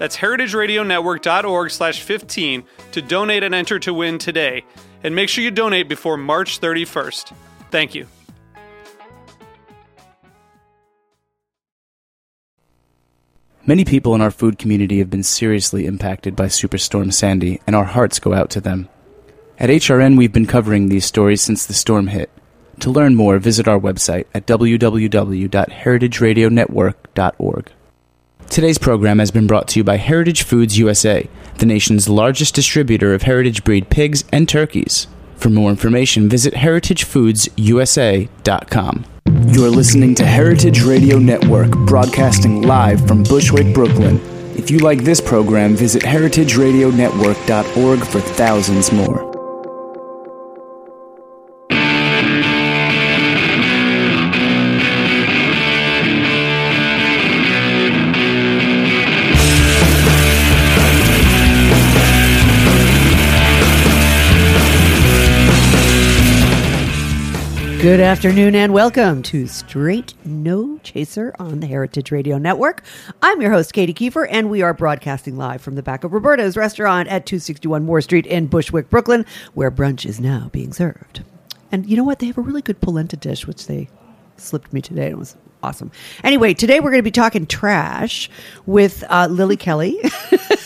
That's heritageradionetwork.org slash 15 to donate and enter to win today. And make sure you donate before March 31st. Thank you. Many people in our food community have been seriously impacted by Superstorm Sandy, and our hearts go out to them. At HRN, we've been covering these stories since the storm hit. To learn more, visit our website at www.heritageradionetwork.org. Today's program has been brought to you by Heritage Foods USA, the nation's largest distributor of heritage breed pigs and turkeys. For more information, visit heritagefoodsusa.com. You're listening to Heritage Radio Network, broadcasting live from Bushwick, Brooklyn. If you like this program, visit heritageradionetwork.org for thousands more. Good afternoon and welcome to Straight No Chaser on the Heritage Radio Network. I'm your host, Katy Keiffer, and we are broadcasting live from the back of Roberta's restaurant at 261 Moore Street in Bushwick, Brooklyn, where brunch is now being served. And you know what? They have a really good polenta dish, which they slipped me today. And it was awesome. Anyway, today we're going to be talking trash with uh, Lily Kelly.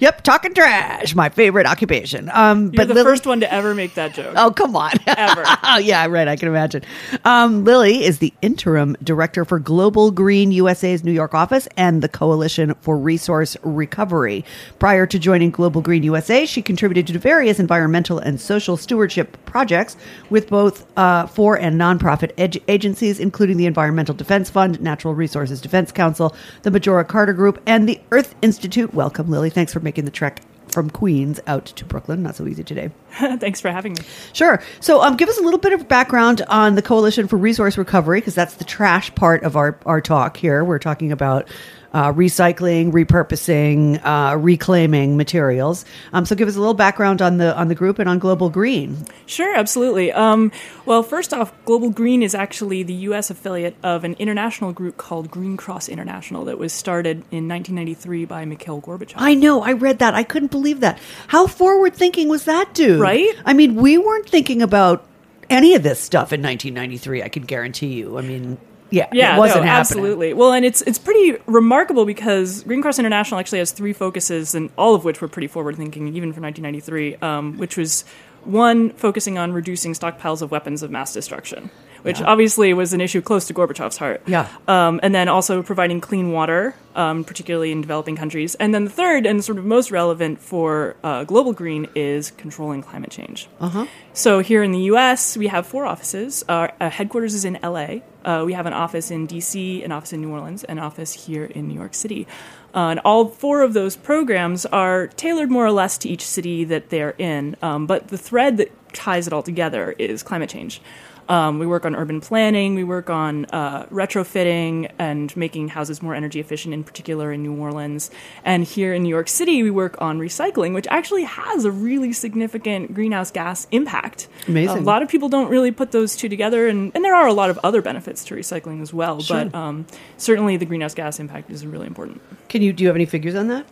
yep, talking trash, my favorite occupation. Um, You're but the Lily- first one to ever make that joke. Oh, come on. Ever. oh, yeah, right. I can imagine. Um, Lily is the interim director for Global Green USA's New York office and the Coalition for Resource Recovery. Prior to joining Global Green USA, she contributed to various environmental and social stewardship projects with both uh, for and nonprofit ed- agencies, including the Environmental Defense Fund, Natural Resources Defense Council, the Majora Carter Group, and the Earth Institute. Welcome, Lily. Thanks for making the trek from Queens out to Brooklyn. Not so easy today. Thanks for having me. Sure. So, um, give us a little bit of background on the Coalition for Resource Recovery, because that's the trash part of our, our talk here. We're talking about uh, recycling, repurposing, uh, reclaiming materials. Um, so, give us a little background on the on the group and on Global Green. Sure, absolutely. Um, well, first off, Global Green is actually the U.S. affiliate of an international group called Green Cross International that was started in 1993 by Mikhail Gorbachev. I know. I read that. I couldn't believe that. How forward thinking was that, dude? Right? I mean, we weren't thinking about any of this stuff in 1993. I can guarantee you. I mean, yeah, yeah, it wasn't no, absolutely. Well, and it's it's pretty remarkable because Green Cross International actually has three focuses, and all of which were pretty forward thinking, even for 1993. Um, which was one focusing on reducing stockpiles of weapons of mass destruction, which obviously was an issue close to Gorbachev's heart. Yeah. Um, and then also providing clean water, um, particularly in developing countries. And then the third and sort of most relevant for uh, global green is controlling climate change. Uh-huh. So here in the U.S., we have four offices. Our uh, headquarters is in L.A. Uh, we have an office in D.C., an office in New Orleans, an office here in New York City. Uh, and all four of those programs are tailored more or less to each city that they're in. Um, but the thread that ties it all together is climate change. Um, we work on urban planning. We work on uh, retrofitting and making houses more energy efficient, in particular in New Orleans. And here in New York City, we work on recycling, which actually has a really significant greenhouse gas impact. Amazing. A lot of people don't really put those two together, and, and there are a lot of other benefits to recycling as well. sure. But um, certainly, the greenhouse gas impact is really important. Can you do you have any figures on that?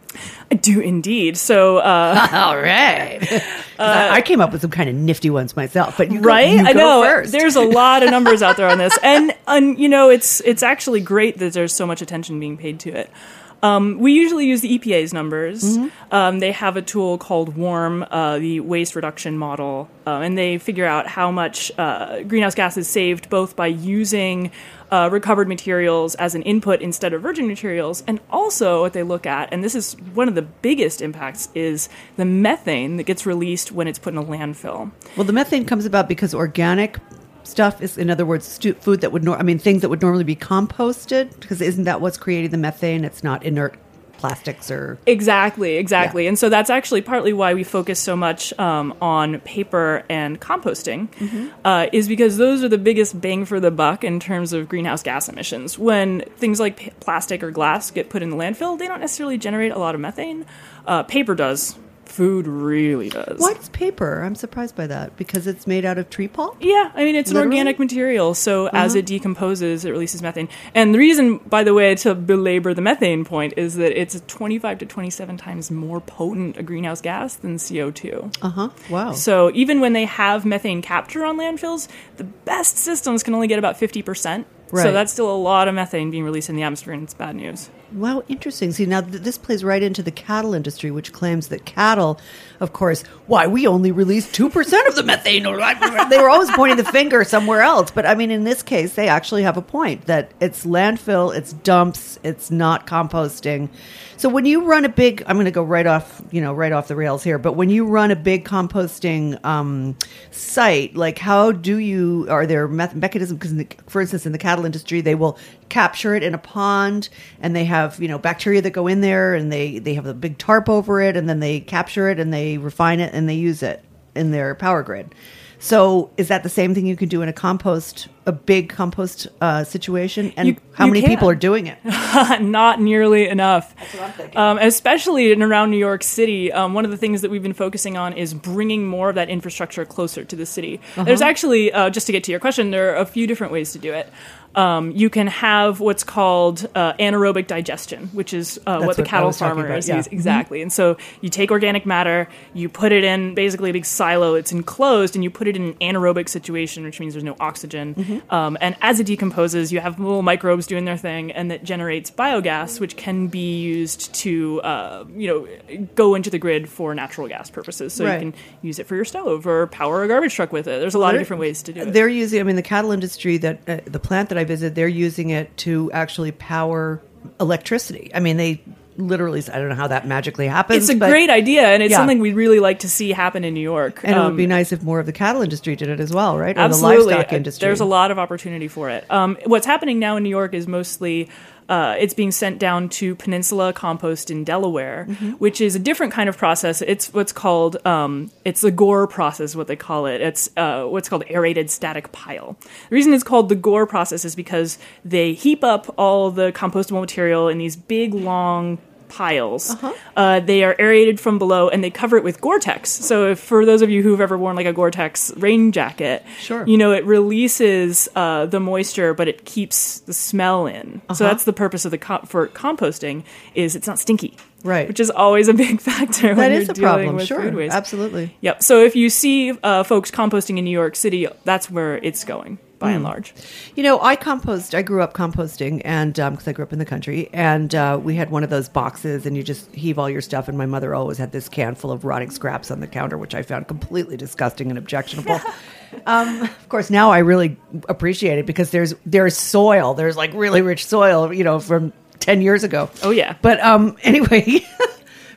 I do indeed. So. Uh, All right. I, I came up with some kind of nifty ones myself, but you go- right? you i know. first. there's a lot of numbers out there on this. And and you know it's it's actually great that there's so much attention being paid to it Um, we usually use the EPA's numbers. Um, they have a tool called WARM, uh, the Waste Reduction Model, uh, and they figure out how much uh, greenhouse gas is saved both by using uh, recovered materials as an input instead of virgin materials, and also what they look at, and this is one of the biggest impacts, is the methane that gets released when it's put in a landfill. Well, the methane comes about because organic stuff is, in other words, stu- food that would, nor- I mean, things that would normally be composted. Because isn't that what's creating the methane? It's not inert plastics or Exactly, exactly. Yeah. And so that's actually partly why we focus so much um, on paper and composting, Mm-hmm. uh, is because those are the biggest bang for the buck in terms of greenhouse gas emissions. When things like p- plastic or glass get put in the landfill, they don't necessarily generate a lot of methane. Uh, paper does. Food really does. why does paper? I'm surprised by that because it's made out of tree pulp. Yeah, I mean it's an organic material, so Uh-huh. as it decomposes, it releases methane. And the reason, by the way, to belabor the methane point is that it's 25 to 27 times more potent a greenhouse gas than CO2. Uh huh. Wow. So even when they have methane capture on landfills, the best systems can only get about 50%. Right. So that's still a lot of methane being released in the atmosphere, and it's bad news. Wow, interesting. See, now th- this plays right into the cattle industry, which claims that cattle, of course, why we only release 2% of the methane. They were always pointing the finger somewhere else. But I mean, in this case, they actually have a point that it's landfill, it's dumps, it's not composting. So when you run a big, I'm going to go right off, you know, right off the rails here, but when you run a big composting um, site, like how do you, are there meth- mechanisms? Because for instance, in the cattle industry, they will capture it in a pond and they have, you know, bacteria that go in there and they, they have a big tarp over it and then they capture it and they refine it and they use it in their power grid. So is that the same thing you can do in a compost, a big compost uh, situation? And You- how you many people are doing it? Not nearly enough. what I'm thinking. Um, especially in around New York City, um, one of the things that we've been focusing on is bringing more of that infrastructure closer to the city. Uh-huh. There's actually, uh, just to get to your question, there are a few different ways to do it. Um, you can have what's called uh, anaerobic digestion, which is uh, what the what I cattle was talking farmer about, is yeah. use- exactly. And so you take organic matter, you put it in basically a big silo. It's enclosed, and you put it in an anaerobic situation, which means there's no oxygen. Mm-hmm. Um, and as it decomposes, you have little microbes doing their thing, and that generates biogas, which can be used to, uh, you know, go into the grid for natural gas purposes. So Right. you can use it for your stove or power a garbage truck with it. There's a lot of They're- different ways to do it. They're using. I mean, the cattle industry that uh, the plant that I visit, they're using it to actually power electricity. I mean, they literally. I don't know how that magically happens. It's a but- great idea, and it's Yeah. something we'd really like to see happen in New York. And it Um, would be nice if more of the cattle industry did it as well, right? Or Absolutely. the livestock Uh, industry. There's a lot of opportunity for it. Um, what's happening now in New York is mostly uh, it's being sent down to Peninsula Compost in Delaware, Mm-hmm. which is a different kind of process. It's what's called um, it's the Gore process, what they call it. It's uh, what's called aerated static pile. The reason it's called the Gore process is because they heap up all the compostable material in these big long piles. Uh-huh. Uh, they are aerated from below and they cover it with Gore-Tex. So if, for those of you who've ever worn like a Gore-Tex rain jacket, Sure. you know it releases uh, the moisture, but it keeps the smell in. Uh-huh. So that's the purpose of the co- for composting is it's not stinky, Right. Which is always a big factor. when that you're is a problem. with Sure, food waste. absolutely. Yep. So if you see uh, folks composting in New York City, that's where it's going by Hmm. and large. You know, I compost. I grew up composting, and because I grew up in the country, and uh, we had one of those boxes, and you just heave all your stuff. And my mother always had this can full of rotting scraps on the counter, which I found completely disgusting and objectionable. um, of course, now I really appreciate it because there's there's soil. There's like really rich soil, you know, from ten years ago. Oh, yeah. But um, anyway.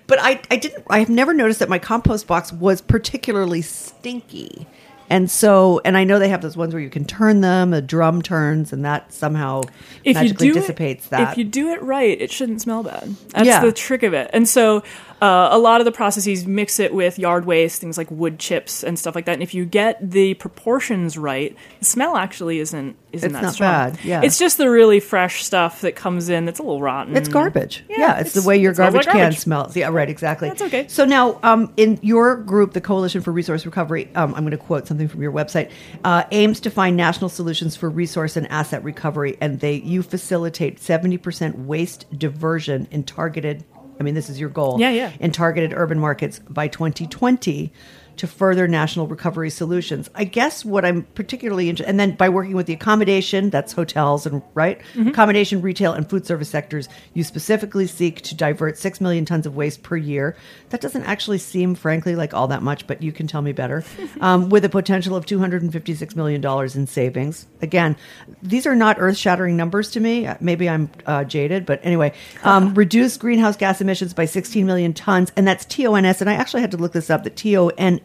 But I, I didn't. I have never noticed that my compost box was particularly stinky, and so, and I know they have those ones where you can turn them. A drum turns, and that somehow if you magically do dissipates it, that. If you do it right, it shouldn't smell bad. That's Yeah. the trick of it. And so, uh, a lot of the processes mix it with yard waste, things like wood chips and stuff like that. And if you get the proportions right, the smell actually isn't isn't It's that not strong. bad, yeah. it's just the really fresh stuff that comes in that's a little rotten. It's garbage. Yeah, Yeah, it's, it's- the way your it smells garbage, can smells. Yeah, right, exactly. That's okay. So now, um, in your group, the Coalition for Resource Recovery, um, I'm going to quote something from your website, uh, aims to find national solutions for resource and asset recovery, and they you facilitate 70% waste diversion in targeted. I mean, this is your goal. Yeah, yeah. In targeted urban markets by 2020. To further national recovery solutions. I guess what I'm particularly interested, and then by working with the accommodation, that's hotels and right accommodation, retail, and food service sectors, you specifically seek to divert six million tons of waste per year. That doesn't actually seem, frankly, like all that much, but you can tell me better. um, with a potential of 256 million dollars in savings. Again, these are not earth-shattering numbers to me. Maybe I'm uh, jaded, but anyway, um, reduce greenhouse gas emissions by 16 million tons, and that's TONS. And I actually had to look this up.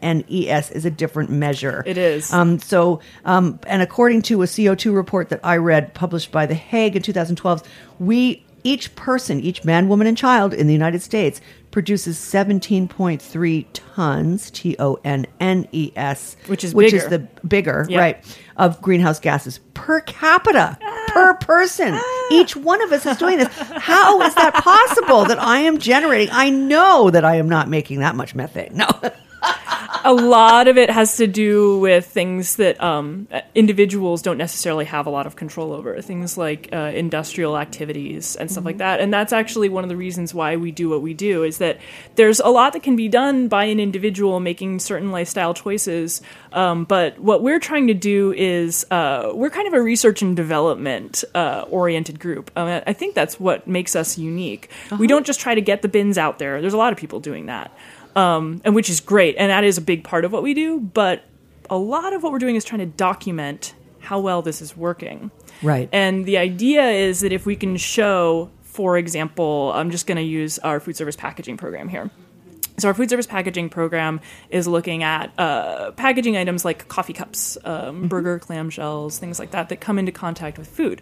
That TONNES is a different measure. It is. Um, so, um, and according to a CO2 report that I read published by The Hague in 2012, we each person, each man, woman, and child in the United States produces 17.3 tons, T O N N E S, Which is which is the bigger, Yep. right, of greenhouse gases per capita, per person. Each one of us is doing this. How is that possible that I am generating? I know that I am not making that much methane. No. a lot of it has to do with things that um, individuals don't necessarily have a lot of control over. Things like uh, industrial activities and stuff like that. And that's actually one of the reasons why we do what we do is that there's a lot that can be done by an individual making certain lifestyle choices. Um, but what we're trying to do is uh, we're kind of a research and development uh, oriented group. Um, I think that's what makes us unique. We don't just try to get the bins out there. There's a lot of people doing that um, and which is great, and that is a big part of what we do. But a lot of what we're doing is trying to document how well this is working. Right. And the idea is that if we can show, for example, I'm just going to use our food service packaging program here. So our food service packaging program is looking at uh, packaging items like coffee cups, um, burger clamshells, things like that that come into contact with food.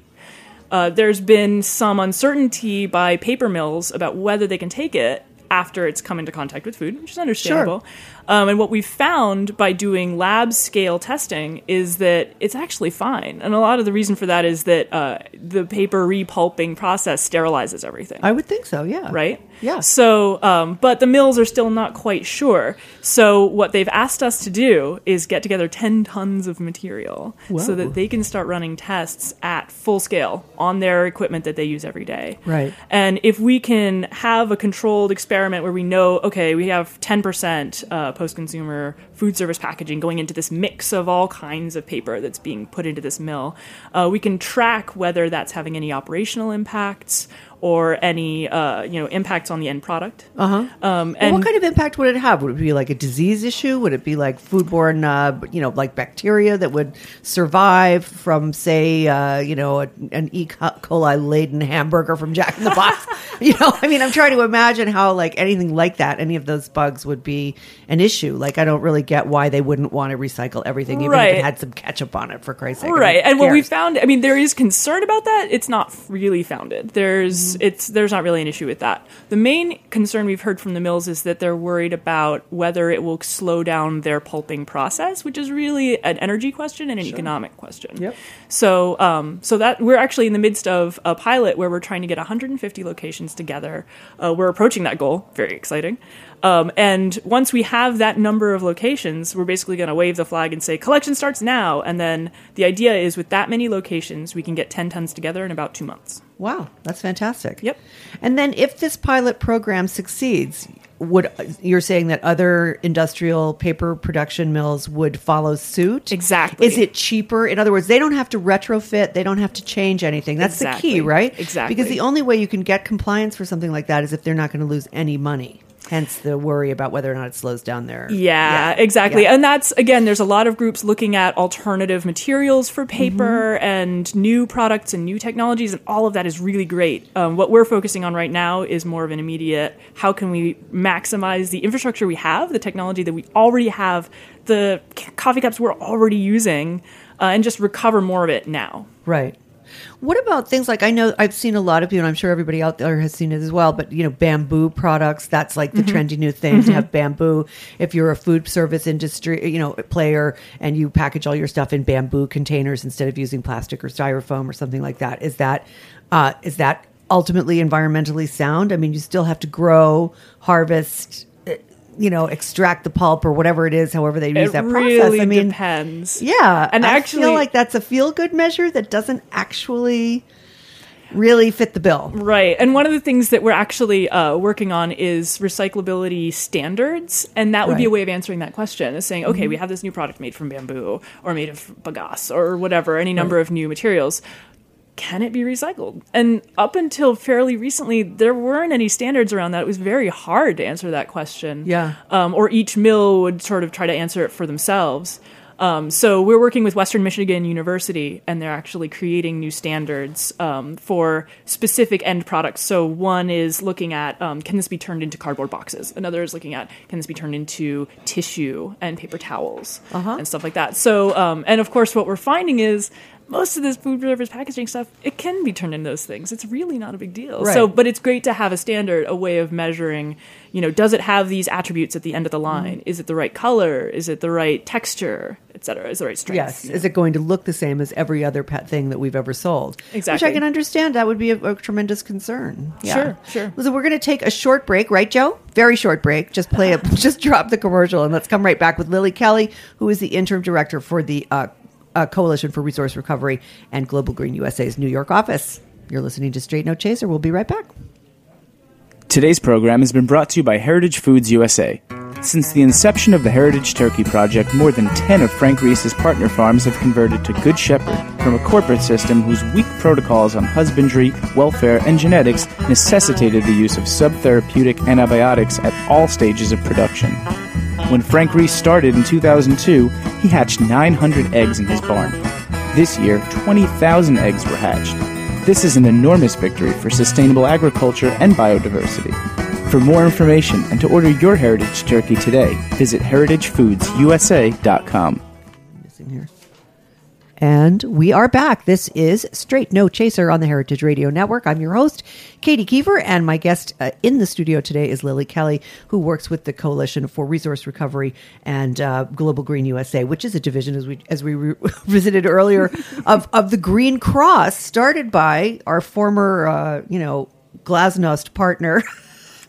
Uh, there's been some uncertainty by paper mills about whether they can take it after it's come into contact with food, which is understandable. Um, and what we've found by doing lab scale testing is that it's actually fine. And a lot of the reason for that is that uh, the paper repulping process sterilizes everything I would think so, yeah. right? Yeah. So, um, but the mills are still not quite sure. So, what they've asked us to do is get together 10 tons of material so that they can start running tests at full scale on their equipment that they use every day. Right. And if we can have a controlled experiment where we know, okay, we have 10% uh, post consumer food service packaging going into this mix of all kinds of paper that's being put into this mill, uh, we can track whether that's having any operational impacts or any uh, you know impacts on the end product. Uh-huh. Um, Well, and what kind of impact would it have? Would it be like a disease issue? Would it be like foodborne, uh, you know, like bacteria that would survive from, say, uh, you know, a, an E. coli laden hamburger from Jack in the Box? you know, I mean, I'm trying to imagine how like anything like that, any of those bugs would be an issue. Like, I don't really get why they wouldn't want to recycle everything, even if it had some ketchup on it. For Christ's sake, I mean, right and what we found i mean there is concern about that it's not really founded there's It's there's not really an issue with that the main concern we've heard from the mills is that they're worried about whether it will slow down their pulping process which is really an energy question and an economic question Yep. so um so that we're actually in the midst of a pilot where we're trying to get 150 locations together uh, we're approaching that goal very exciting um, and once we have that number of locations, we're basically going to wave the flag and say collection starts now. And then the idea is with that many locations, we can get 10 tons together in about two months. Wow, that's fantastic. Yep. And then if this pilot program succeeds, would you're saying that other industrial paper production mills would follow suit? Exactly. Is it cheaper? In other words, they don't have to retrofit, they don't have to change anything. That's the key, right? Exactly. Because the only way you can get compliance for something like that is if they're not going to lose any money. Hence the worry about whether or not it slows down their Yeah, exactly. Yeah. And that's, again, there's a lot of groups looking at alternative materials for paper Mm-hmm. and new products and new technologies, and all of that is really great. Um, what we're focusing on right now is more of an immediate how can we maximize the infrastructure we have, the technology that we already have, the coffee cups we're already using, uh, and just recover more of it now. Right. What about things like I know I've seen a lot of people, and I'm sure everybody out there has seen it as well. But you know, bamboo products that's like the trendy new thing to have bamboo. If you're a food service industry, you know, player, and you package all your stuff in bamboo containers instead of using plastic or styrofoam or something like that, is that uh, is that ultimately environmentally sound? I mean, you still have to grow, harvest. You know, extract the pulp or whatever it is, however they use it that really process. I mean, depends. yeah, And I actually- feel like that's a feel good measure that doesn't actually. really fit the bill. Right. And one of the things that we're actually uh, working on is recyclability standards. And that would be a way of answering that question is saying, okay, we have this new product made from bamboo or made of bagasse or whatever, any number of new materials. Can it be recycled? And up until fairly recently, there weren't any standards around that. It was very hard to answer that question. Yeah. Um, or each mill would sort of try to answer it for themselves. Um, so we're working with Western Michigan University, and they're actually creating new standards um, for specific end products. So one is looking at um, can this be turned into cardboard boxes? Another is looking at can this be turned into tissue and paper towels and stuff like that. So um, and of course, what we're finding is most of this food service packaging stuff it can be turned into those things. It's really not a big deal. Right. So, but it's great to have a standard, a way of measuring. You know, does it have these attributes at the end of the line? Mm-hmm. Is it the right color? Is it the right texture, et cetera? Is it the right strength? Yes. you know? Is it going to look the same as every other pet thing that we've ever sold? Exactly. Which I can understand. That would be a, a tremendous concern. Yeah. Sure, sure. So we're going to take a short break, right, Joe? Very short break. Just play it. just drop the commercial, and let's come right back with Lily Kelly, who is the interim director for the uh, uh, Coalition for Resource Recovery and Global Green USA's New York office. You're listening to Straight No Chaser. We'll be right back. Today's program has been brought to you by Heritage Foods USA. Since the inception of the Heritage Turkey Project, more than 10 of Frank Reese's partner farms have converted to Good Shepherd from a corporate system whose weak protocols on husbandry, welfare, and genetics necessitated the use of subtherapeutic antibiotics at all stages of production. When Frank Reese started in 2002, he hatched 900 eggs in his barn. This year, 20,000 eggs were hatched. This is an enormous victory for sustainable agriculture and biodiversity. For more information and to order your heritage turkey today, visit heritagefoodsusa.com. And we are back. This is Straight No Chaser on the Heritage Radio Network. I'm your host, Katy Keiffer, and my guest uh, in the studio today is Lily Kelly, who works with the Coalition for Resource Recovery and uh, Global Green USA, which is a division, as we as we re- visited earlier, of of the Green Cross, started by our former, uh, you know, Glasnost partner.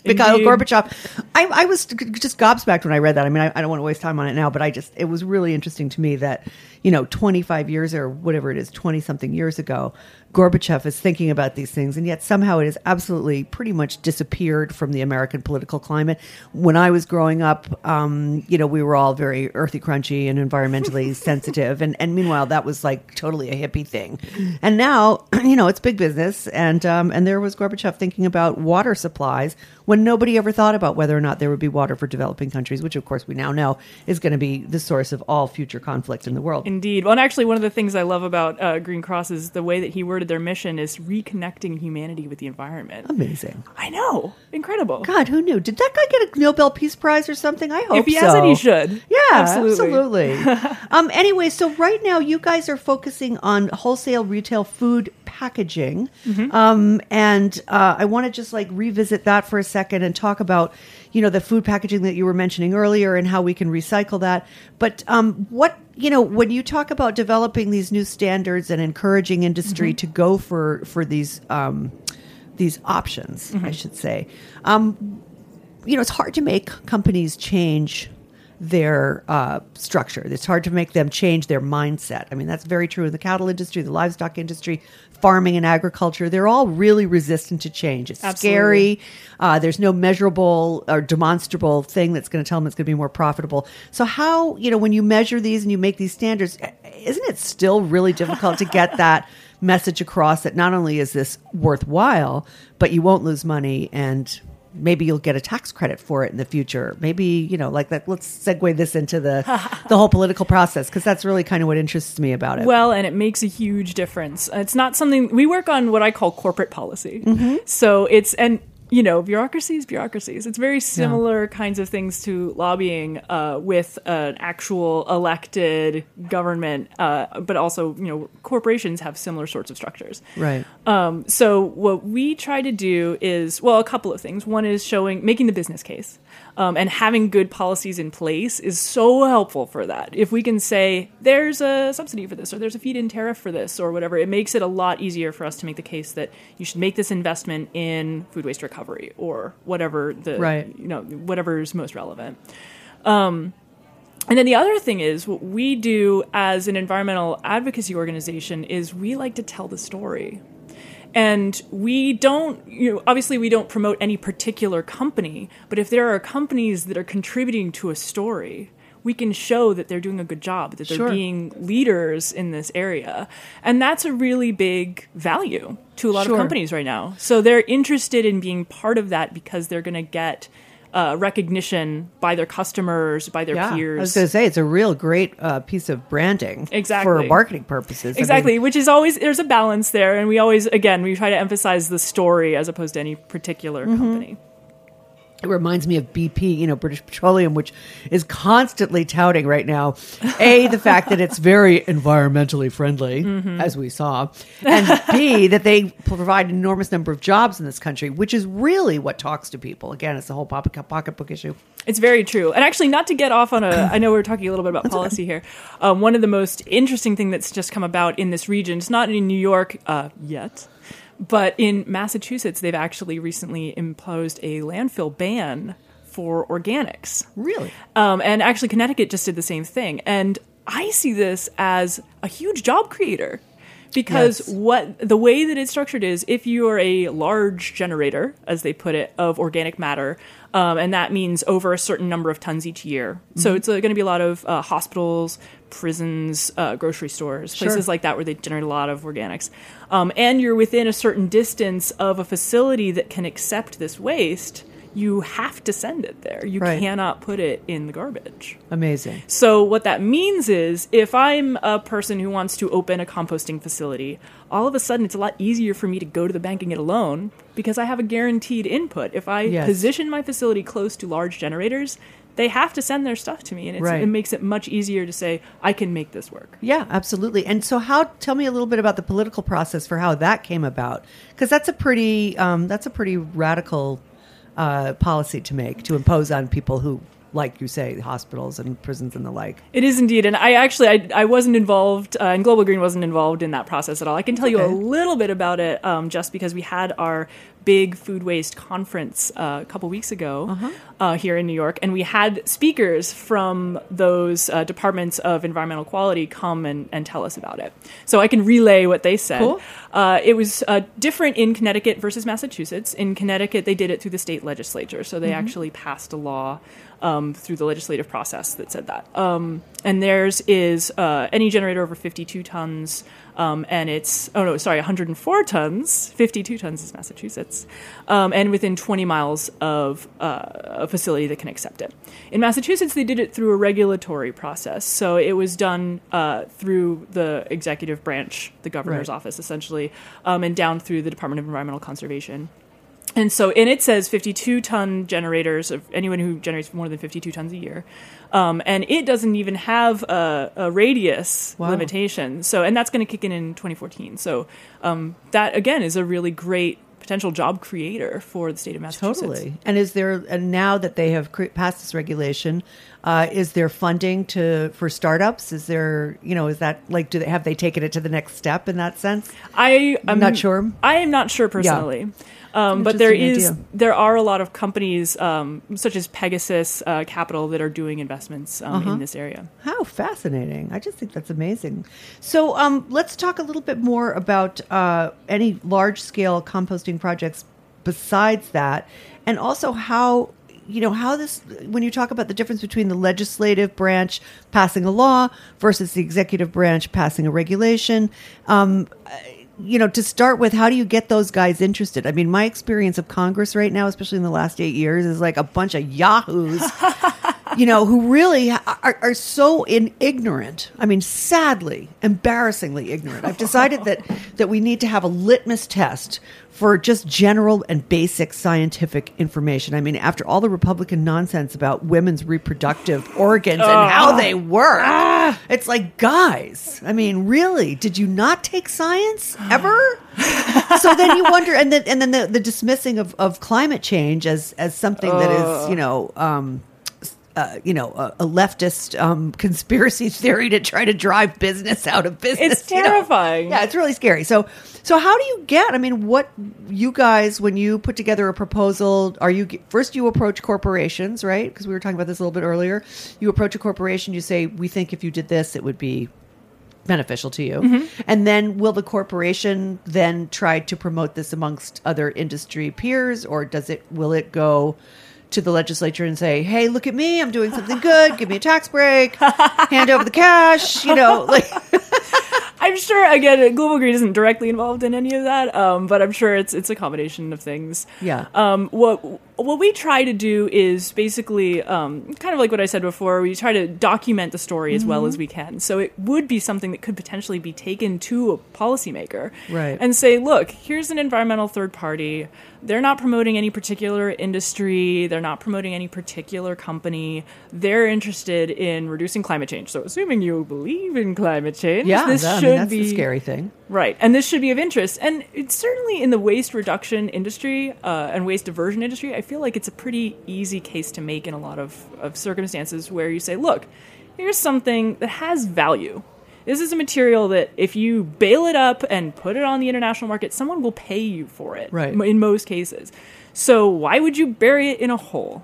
Mikhail. Gorbachev. I, I was just gobsmacked when I read that. I mean, I, I don't want to waste time on it now, but I just, it was really interesting to me that, you know, 25 years or whatever it is, 20 something years ago, Gorbachev is thinking about these things, and yet somehow it has absolutely pretty much disappeared from the American political climate. When I was growing up, um, you know, we were all very earthy, crunchy, and environmentally sensitive, and, and meanwhile, that was like totally a hippie thing. And now, you know, it's big business, and um, and there was Gorbachev thinking about water supplies when nobody ever thought about whether or not there would be water for developing countries, which of course we now know is going to be the source of all future conflict in the world. Indeed. Well, and actually, one of the things I love about uh, Green Cross is the way that he worded their mission is reconnecting humanity with the environment. Amazing. I know, incredible. God, who knew? Did that guy get a Nobel Peace Prize or something? I hope if he so. hasn't, he should. Yeah, absolutely. absolutely. um, anyway, so right now you guys are focusing on wholesale retail food packaging, Mm-hmm. um, and uh, I want to just like revisit that for a second and talk about, you know, the food packaging that you were mentioning earlier and how we can recycle that. But um, what you know, when you talk about developing these new standards and encouraging industry Mm-hmm. to go for for these um, these options, Mm-hmm. I should say. Um, you know, it's hard to make companies change their uh, structure. It's hard to make them change their mindset. I mean, that's very true in the cattle industry, the livestock industry, farming and agriculture. They're all really resistant to change. It's Absolutely. scary. Uh, there's no measurable or demonstrable thing that's going to tell them it's going to be more profitable. So, how, you know, when you measure these and you make these standards, isn't it still really difficult to get that message across that not only is this worthwhile, but you won't lose money and maybe you'll get a tax credit for it in the future. Maybe, you know, like that let's segue this into the the whole political process because that's really kind of what interests me about it. Well, and it makes a huge difference. It's not something we work on what I call corporate policy. Mm-hmm. So it's and you know bureaucracies, bureaucracies. It's very similar kinds of things to lobbying uh, with an actual elected government, uh, but also you know corporations have similar sorts of structures. right. Um, so what we try to do is well a couple of things. One is showing making the business case. Um, and having good policies in place is so helpful for that. If we can say there's a subsidy for this, or there's a feed-in tariff for this, or whatever, it makes it a lot easier for us to make the case that you should make this investment in food waste recovery or whatever the Right. you know whatever is most relevant. Um, and then the other thing is what we do as an environmental advocacy organization is we like to tell the story. And we don't, you know, obviously we don't promote any particular company, but if there are companies that are contributing to a story, we can show that they're doing a good job, that they're Sure. being leaders in this area. And that's a really big value to a lot Sure. of companies right now. So they're interested in being part of that because they're going to get uh, recognition by their customers, by their yeah, peers. I was going to say it's a real great uh, piece of branding exactly for marketing purposes. I mean, Exactly, which is always there's a balance there, and we always again we try to emphasize the story as opposed to any particular Mm-hmm. company. It reminds me of BP, you know, British Petroleum, which is constantly touting right now, A, the fact that it's very environmentally friendly, Mm-hmm. as we saw, and B, that they provide an enormous number of jobs in this country, which is really what talks to people. Again, it's the whole pocketbook issue. It's very true. And actually, not to get off on a, I know we're talking a little bit about policy here. Um, one of the most interesting thing that's just come about in this region, it's not in New York uh, yet, but in Massachusetts, they've actually recently imposed a landfill ban for organics. Really? Um, and actually, Connecticut just did the same thing. And I see this as a huge job creator because Yes. what the way that it's structured is if you are a large generator, as they put it, of organic matter, um, and that means over a certain number of tons each year. So it's uh, going to be a lot of uh, hospitals, prisons, uh, grocery stores, Sure. places like that where they generate a lot of organics. Um, and you're within a certain distance of a facility that can accept this waste. You have to send it there. You Right. cannot put it in the garbage. Amazing. So what that means is if I'm a person who wants to open a composting facility, all of a sudden it's a lot easier for me to go to the bank and get a loan because I have a guaranteed input. If I Yes. position my facility close to large generators, they have to send their stuff to me and it's, Right. it makes it much easier to say I can make this work. Yeah, absolutely. And so, how? Tell me a little bit about the political process for how that came about, because that's a pretty um, that's a pretty radical uh, policy to make to impose on people who, like you say, hospitals and prisons and the like. It is indeed, and I actually I, I wasn't involved, uh, and Global Green wasn't involved in that process at all. I can tell you a little bit about it, um, just because we had our big food waste conference uh, a couple weeks ago Uh-huh. uh, here in New York, and we had speakers from those uh, departments of environmental quality come and, and tell us about it. So I can relay what they said. Cool. Uh, it was uh, different in Connecticut versus Massachusetts. In Connecticut, they did it through the state legislature, so they Mm-hmm. actually passed a law um, through the legislative process that said that. Um, and theirs is uh, any generator over 52 tons, um, and it's oh no, sorry, 104 tons. 52 tons is Massachusetts, um, and within 20 miles of uh, a facility that can accept it. In Massachusetts, they did it through a regulatory process, so it was done uh, through the executive branch, the governor's Right. office, essentially, um, and down through the Department of Environmental Conservation. And so, and it says 52 ton generators of anyone who generates more than 52 tons a year. Um, and it doesn't even have a, a radius Wow. limitation. So, and that's going to kick in in 2014. So, um, that again is a really great potential job creator for the state of Massachusetts. Totally. And is there and now that they have cre- passed this regulation, uh, is there funding to for startups? Is there you know is that like do they have they taken it to the next step in that sense? I am not sure. I am not sure personally. Um, but there is idea. there are a lot of companies um, such as Pegasus uh, Capital that are doing investments um, Uh-huh. in this area. How fascinating! I just think that's amazing. So, um, let's talk a little bit more about uh, any large-scale composting projects besides that, and also how you know how this when you talk about the difference between the legislative branch passing a law versus the executive branch passing a regulation. Um, you know, to start with, how do you get those guys interested? I mean, my experience of Congress right now, especially in the last eight years, is like a bunch of yahoos you know, who really are, are so in ignorant. I mean, sadly, embarrassingly ignorant. I've decided that that we need to have a litmus test for just general and basic scientific information. I mean, after all the Republican nonsense about women's reproductive organs and how they work, it's like, guys, I mean, really, did you not take science ever? so then you wonder, and then and then the, the dismissing of, of climate change as as something that is, you know. Um, uh, you know, a, a leftist um, conspiracy theory to try to drive business out of business. It's you know? terrifying. Yeah, it's really scary. So, so how do you get? I mean, what you guys when you put together a proposal? Are you first you approach corporations, right? Because we were talking about this a little bit earlier. You approach a corporation. You say, "We think if you did this, it would be beneficial to you. Mm-hmm. And then will the corporation then try to promote this amongst other industry peers or does it will it go to the legislature and say, "Hey, look at me. I'm doing something good. Give me a tax break. Hand over the cash." You know, like I'm sure again, Global Green isn't directly involved in any of that, um, but I'm sure it's it's a combination of things. Yeah. Um, what what we try to do is basically um, kind of like what I said before. We try to document the story as Mm-hmm. well as we can. So it would be something that could potentially be taken to a policymaker, Right. And say, look, here's an environmental third party. They're not promoting any particular industry. They're not promoting any particular company. They're interested in reducing climate change. So, assuming you believe in climate change, yeah, this I mean, that's be the scary thing. Right, and this should be of interest. And it's certainly in the waste reduction industry uh, and waste diversion industry, I feel like it's a pretty easy case to make in a lot of, of circumstances where you say, look, here's something that has value. This is a material that if you bail it up and put it on the international market, someone will pay you for it. Right. In most cases. So why would you bury it in a hole?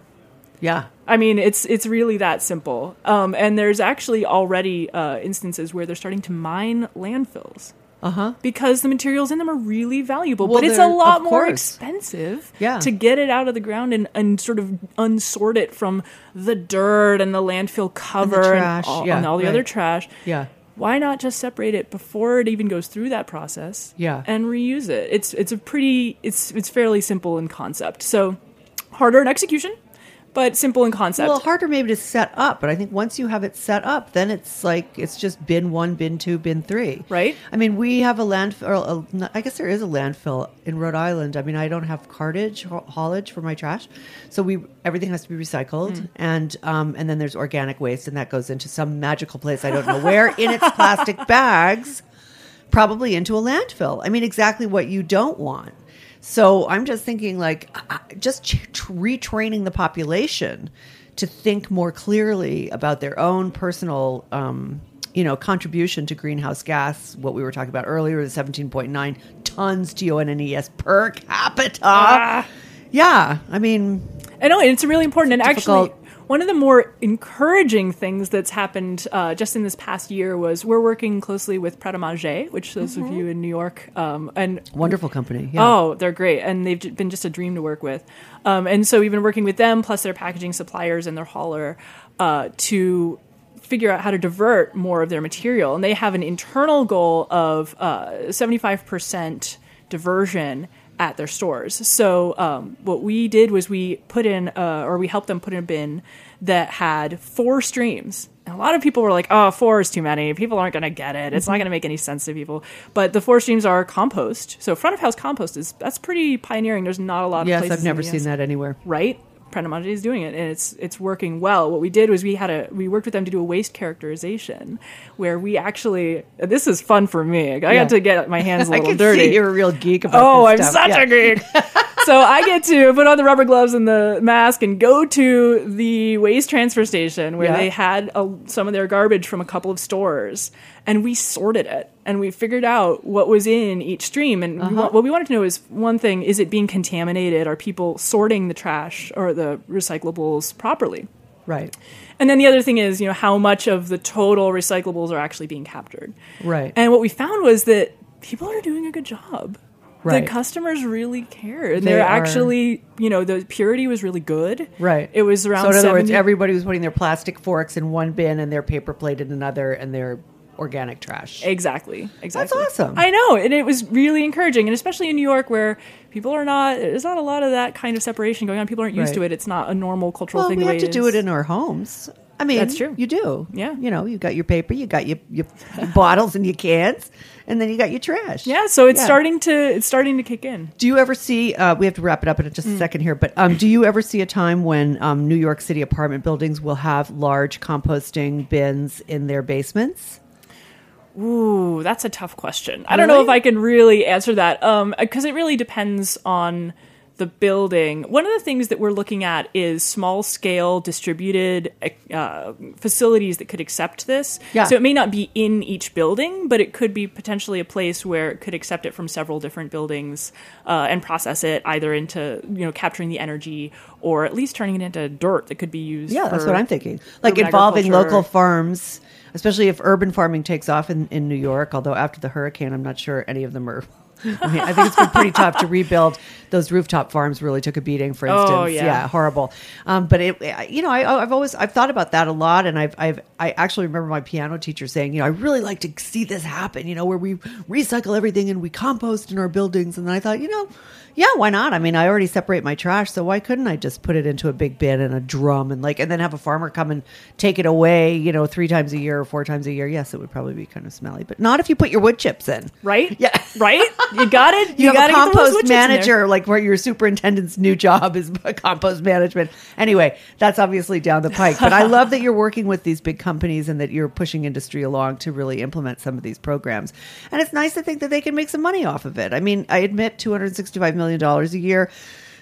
Yeah. I mean, it's it's really that simple. Um, and there's actually already uh, instances where they're starting to mine landfills. Uh-huh. Because the materials in them are really valuable, Well, but it's a lot more course. expensive Yeah. to get it out of the ground and, and sort of unsort it from the dirt and the landfill cover trash, all, yeah, and all the right. other trash. Yeah. Why not just separate it before it even goes through that process? Yeah. And reuse it. It's it's a pretty it's it's fairly simple in concept. So harder in execution, but simple in concept. Well, harder maybe to set up, but I think once you have it set up, then it's like it's just bin one, bin two, bin three. Right. I mean, we have a landfill. a- I guess there is a landfill in Rhode Island. I mean, I don't have cartage haulage for my trash, so we everything has to be recycled, and um, and then there's organic waste, and that goes into some magical place I don't know where in its plastic bags, probably into a landfill. I mean, exactly what you don't want. So I'm just thinking, like, just retraining the population to think more clearly about their own personal, um, you know, contribution to greenhouse gas. What we were talking about earlier, the 17.9 tons to TONNES per capita. Yeah, I mean, I know, and it's really important. And actually, one of the more encouraging things that's happened uh, just in this past year was we're working closely with Pret a Manger, which those of you in New York, um, and wonderful company. Yeah. Oh, they're great, and they've been just a dream to work with. Um, and so we've been working with them, plus their packaging suppliers and their hauler, uh, to figure out how to divert more of their material. And they have an internal goal of uh, seventy-five percent diversion at their stores. So um, what we did was we put in, uh, or we helped them put in a bin that had four streams. And a lot of people were like, "Oh, four is too many. People aren't going to get it. It's not going to make any sense to people." But the four streams are compost. So front of house compost is that's pretty pioneering. There's not a lot of yes, places I've never seen US that anywhere. right? A is doing it, and it's it's working well. What we did was we had a we worked with them to do a waste characterization, where we actually this is fun for me. I Yeah. got to get my hands a little can dirty. you're a real geek about. Oh, I'm stuff. such Yeah. a geek. so I get to put on the rubber gloves and the mask and go to the waste transfer station where Yeah. they had a, some of their garbage from a couple of stores, and we sorted it and we figured out what was in each stream. And Uh-huh. we what we wanted to know is one thing: is it being contaminated? Are people sorting the trash or the recyclables properly? Right. And then the other thing is, you know, how much of the total recyclables are actually being captured. Right. And what we found was that people are doing a good job. Right. The customers really care. They they're are- actually, you know, the purity was really good. Right. It was around So in other words, everybody was putting their plastic forks in one bin and their paper plate in another, and their organic trash. Exactly. Exactly. That's awesome. I know, and it was really encouraging, and especially in New York, where people are not. There's not a lot of that kind of separation going on. People aren't used Right. to it. It's not a normal cultural well, thing. we have to do it in our homes. I mean, That's true. You do. Yeah. You know, you got your paper, you got your, your bottles and your cans, and then you got your trash. Yeah, so it's Yeah. starting to it's starting to kick in. Do you ever see? Uh, we have to wrap it up in just a Mm. second here, but um, do you ever see a time when um, New York City apartment buildings will have large composting bins in their basements? Ooh, that's a tough question. I don't know if I can really answer that um because it really depends on the building. One of the things that we're looking at is small scale distributed uh, facilities that could accept this. Yeah. So it may not be in each building, but it could be potentially a place where it could accept it from several different buildings uh, and process it either into you know capturing the energy or at least turning it into dirt that could be used. Yeah, that's what I'm thinking. Like involving local farms, especially if urban farming takes off in, in New York. Although after the hurricane, I'm not sure any of them are. I mean, I think it's been pretty tough to rebuild. Those rooftop farms really took a beating, for instance. Oh, yeah. horrible. Um, but it, you know, I, I've always I've thought about that a lot, and I've I've I actually remember my piano teacher saying, you know, I really like to see this happen. You know, where we recycle everything and we compost in our buildings. And I thought, you know, yeah, why not? I mean, I already separate my trash, so why couldn't I just put it into a big bin and a drum and like, and then have a farmer come and take it away, you know, three times a year or four times a year? Yes, it would probably be kind of smelly, but not if you put your wood chips in. Right? Yeah. Right? You got it. You, have gotta a compost wood chips in there. manager, like where your superintendent's new job is compost management. Anyway, that's obviously down the pike. But I love that you're working with these big companies and that you're pushing industry along to really implement some of these programs. And it's nice to think that they can make some money off of it. I mean, I admit $265 million dollars a year.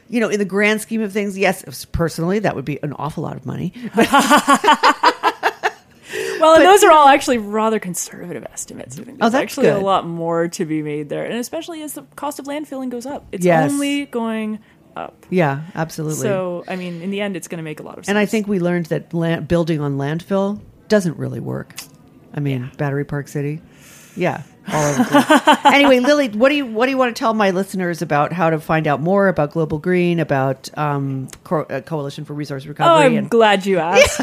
You know, in the grand scheme of things, yes, personally, that would be an awful lot of money. But Well, and those are all actually rather conservative estimates. I think Oh, there's that's actually good. a lot more to be made there, and especially as the cost of landfilling goes up, it's Yes. only going up. yeah, absolutely. So, I mean, in the end, it's going to make a lot of sense. And I think we learned that land, building on landfill doesn't really work. I mean, Battery Park City, yeah. All over the place. anyway, Lily, what do you what do you want to tell my listeners about how to find out more about Global Green, about um, Co- uh, Coalition for Resource Recovery? Oh, I'm glad you asked.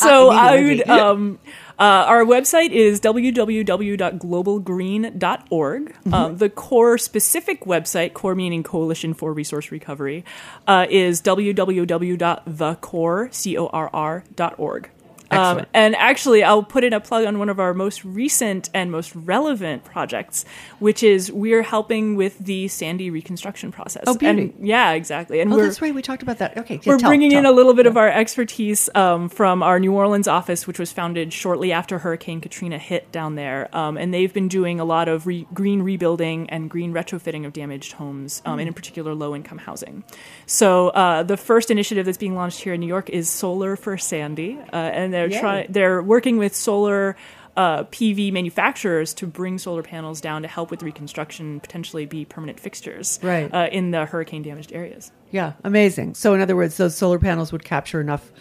so I would. Um, uh, our website is www.globalgreen.org. Mm-hmm. Um, the core specific website, core meaning Coalition for Resource Recovery, uh, is www.thecore.org. Um, and actually, I'll put in a plug on one of our most recent and most relevant projects, which is we're helping with the Sandy reconstruction process. Oh, beauty. And yeah, exactly. And oh, that's right. We talked about that. Okay, yeah, we're tell- bringing in a little bit of our expertise um, from our New Orleans office, which was founded shortly after Hurricane Katrina hit down there. Um, and they've been doing a lot of re- green rebuilding and green retrofitting of damaged homes, um, and in particular low income housing. So uh, the first initiative that's being launched here in New York is Solar for Sandy, uh, and they're Yay. trying they're working with solar. Uh, PV manufacturers to bring solar panels down to help with reconstruction, potentially be permanent fixtures Right. uh, in the hurricane damaged areas. Yeah, amazing. So, in other words, those solar panels would capture enough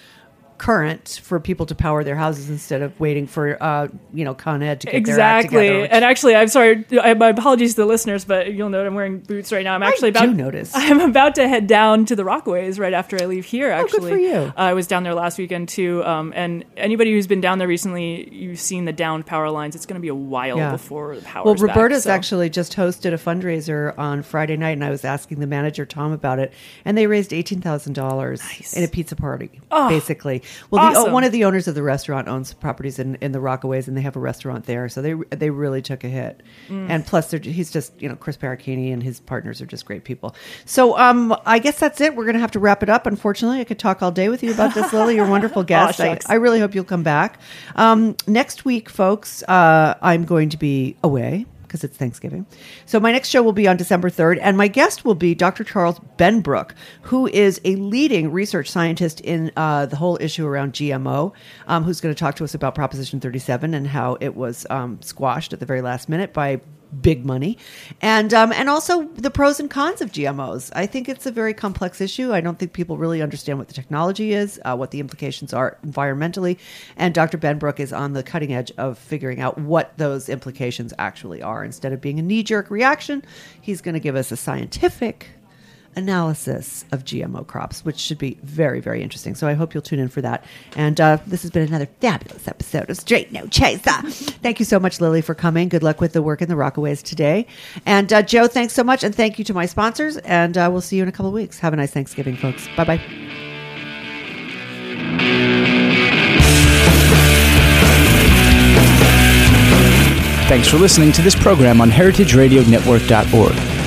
current for people to power their houses instead of waiting for, uh, you know, Con Ed to get their act exactly together. which- and actually i'm sorry I, my apologies to the listeners but you'll note i'm wearing boots right now i'm actually I about do notice. i'm about to head down to the rockaways right after i leave here Oh, good actually for you. i was down there last weekend too um, and anybody who's been down there recently you've seen the downed power lines it's going to be a while Yeah. before the power Well, Roberta's actually just hosted a fundraiser on Friday night, and I was asking the manager Tom about it, and they raised eighteen thousand dollars Nice. in a pizza party, basically. Well, the, oh, awesome. one of the owners of the restaurant owns properties in, in the Rockaways, and they have a restaurant there, so they they really took a hit. Mm. And plus, they're, he's just you know Chris Parachini and his partners are just great people. So, um, I guess that's it. We're going to have to wrap it up. Unfortunately, I could talk all day with you about this, Lily. You're a wonderful guest. I. I really hope you'll come back. Um, next week, folks, uh, I'm going to be away because it's Thanksgiving. So my next show will be on December 3rd, and my guest will be Dr. Charles Benbrook, who is a leading research scientist in uh, the whole issue around GMO, um, who's going to talk to us about Proposition 37 and how it was um, squashed at the very last minute by big money, and um, and also the pros and cons of GMOs. I think it's a very complex issue. I don't think people really understand what the technology is, uh, what the implications are environmentally, and Dr. Benbrook is on the cutting edge of figuring out what those implications actually are. Instead of being a knee jerk reaction, he's going to give us a scientific analysis of GMO crops, which should be very, very interesting. So I hope you'll tune in for that. And uh, this has been another fabulous episode of Straight No Chaser. thank you so much, Lily, for coming. Good luck with the work in the Rockaways today. And uh, Joe, thanks so much. And thank you to my sponsors. And uh, we'll see you in a couple of weeks. Have a nice Thanksgiving, folks. Bye bye. Thanks for listening to this program on heritageradionetwork.org.